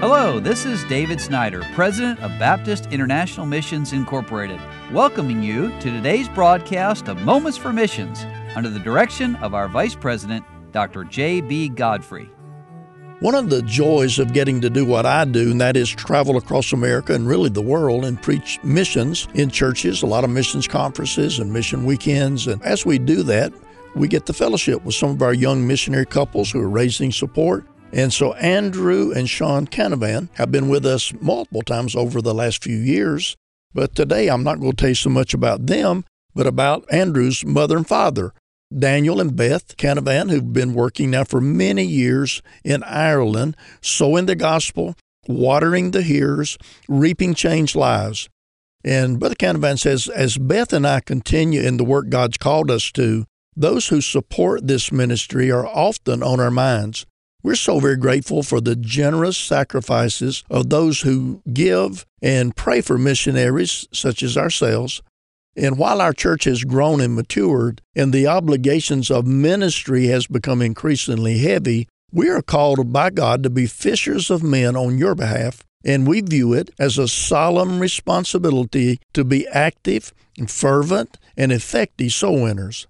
Hello, this is David Snyder, President of Baptist International Missions Incorporated, welcoming you to today's broadcast of Moments for Missions under the direction of our Vice President, Dr. J.B. Godfrey. One of the joys of getting to do what I do, and that is travel across America and really the world and preach missions in churches, a lot of missions conferences and mission weekends. And as we do that, we get the fellowship with some of our young missionary couples who are raising support and so Andrew and Sean Canavan have been with us multiple times over the last few years. But today I'm not going to tell you so much about them, but about Andrew's mother and father, Daniel and Beth Canavan, who've been working now for many years in Ireland, sowing the gospel, watering the hearers, reaping changed lives. And Brother Canavan says, as Beth and I continue in the work God's called us to, those who support this ministry are often on our minds. We're so very grateful for the generous sacrifices of those who give and pray for missionaries such as ourselves. And while our church has grown and matured and the obligations of ministry has become increasingly heavy, we are called by God to be fishers of men on your behalf, and we view it as a solemn responsibility to be active, fervent, and effective soul winners.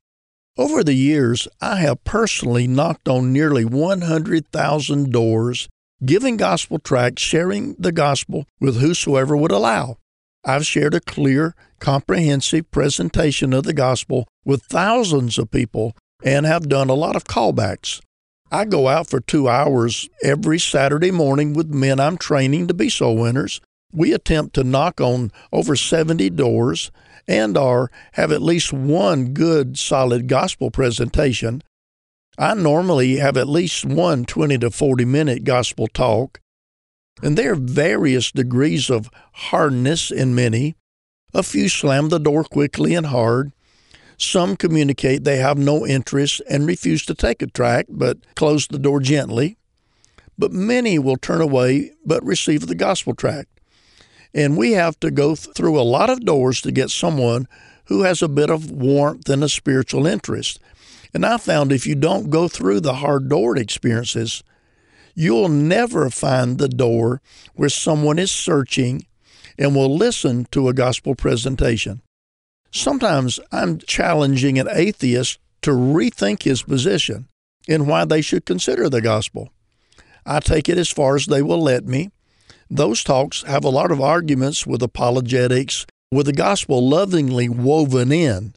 Over the years, I have personally knocked on nearly 100,000 doors, giving gospel tracts, sharing the gospel with whosoever would allow. I've shared a clear, comprehensive presentation of the gospel with thousands of people and have done a lot of callbacks. I go out for two hours every Saturday morning with men I'm training to be soul winners. We attempt to knock on over 70 doors and or have at least one good solid gospel presentation. I normally have at least one 20 to 40 minute gospel talk. And there are various degrees of hardness in many. A few slam the door quickly and hard. Some communicate they have no interest and refuse to take a tract, but close the door gently. But many will turn away but receive the gospel tract. And we have to go through a lot of doors to get someone who has a bit of warmth and a spiritual interest. And I found if you don't go through the hard door experiences, you'll never find the door where someone is searching and will listen to a gospel presentation. Sometimes I'm challenging an atheist to rethink his position and why they should consider the gospel. I take it as far as they will let me, those talks have a lot of arguments with apologetics, with the gospel lovingly woven in.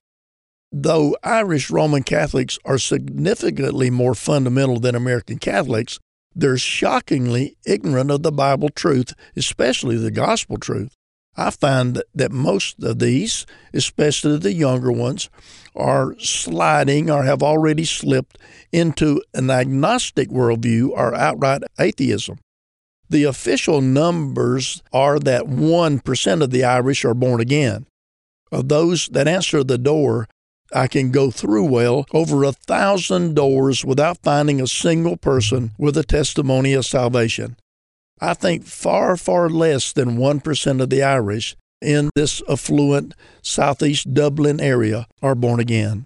Though Irish Roman Catholics are significantly more fundamental than American Catholics, they're shockingly ignorant of the Bible truth, especially the gospel truth. I find that most of these, especially the younger ones, are sliding or have already slipped into an agnostic worldview or outright atheism. The official numbers are that 1% of the Irish are born again. Of those that answer the door, I can go through well over a thousand doors without finding a single person with a testimony of salvation. I think far, far less than 1% of the Irish in this affluent southeast Dublin area are born again.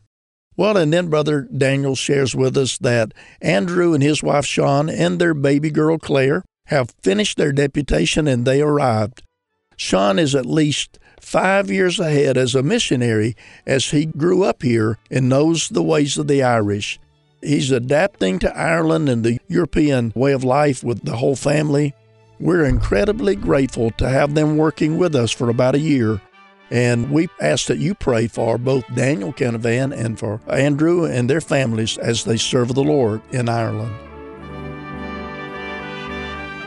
Well, and then Brother Daniel shares with us that Andrew and his wife Sean and their baby girl Claire have finished their deputation and they arrived. Sean is at least five years ahead as a missionary as he grew up here and knows the ways of the Irish. He's adapting to Ireland and the European way of life with the whole family. We're incredibly grateful to have them working with us for about a year. And we ask that you pray for both Daniel Canavan and for Andrew and their families as they serve the Lord in Ireland.